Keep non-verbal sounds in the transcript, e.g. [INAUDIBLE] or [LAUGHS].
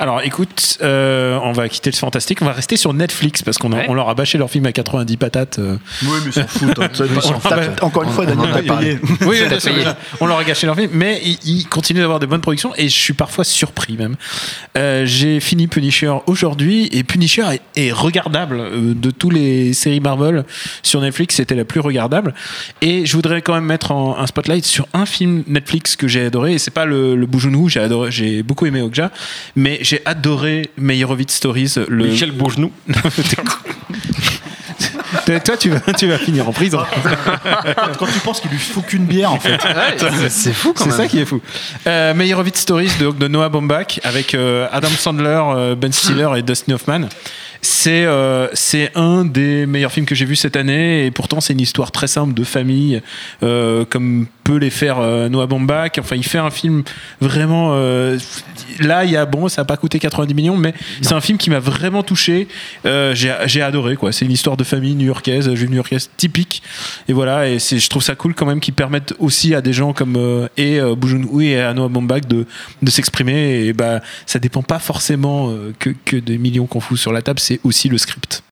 Alors écoute, euh, on va quitter le fantastique, on va rester sur Netflix parce qu'on a- Ouais. on leur a bâché leur film à 90 patates. euh. Oui, mais ils s'en foutent. hein. [LAUGHS] Ils s'en On- tapent. Encore une fois, Daniel on- t'a payé. Oui, bien sûr, sûr. on leur a gâché leur film, mais ils, ils continuent d'avoir de bonnes productions et je suis parfois surpris même. Euh, J'ai fini Punisher aujourd'hui et Punisher est, est regardable euh, de tous les séries Marvel sur Netflix, c'était la plus regardable. Et je voudrais quand même mettre en, un spotlight sur un film Netflix que j'ai adoré et c'est pas le, le Boujounou, j'ai adoré, j'ai beaucoup aimé Okja, mais j'ai adoré Meyerowitz Stories, le Michel Bourgenou. [LAUGHS] Toi, tu vas, tu vas finir en prison. [LAUGHS] Quand tu penses qu'il lui faut qu'une bière, en fait. c'est fou quand C'est même. ça qui est fou. Euh, Meyerowitz Stories de, de Noah Baumbach avec euh, Adam Sandler, euh, Ben Stiller et Dustin Hoffman. C'est euh, c'est un des meilleurs films que j'ai vu cette année et pourtant c'est une histoire très simple de famille euh, comme peut les faire euh, Noah Baumbach. Enfin, il fait un film vraiment. là, il y a bon, ça n'a pas coûté 90 millions, mais c'est un film qui m'a vraiment touché. J'ai adoré quoi. C'est une histoire de famille new-yorkaise, juive new-yorkaise typique. Et voilà, et je trouve ça cool quand même qu'ils permettent aussi à des gens comme et Joon-ho et à Noah Baumbach de, de s'exprimer. Et bah, ça dépend pas forcément que, que des millions qu'on fout sur la table, c'est aussi le script.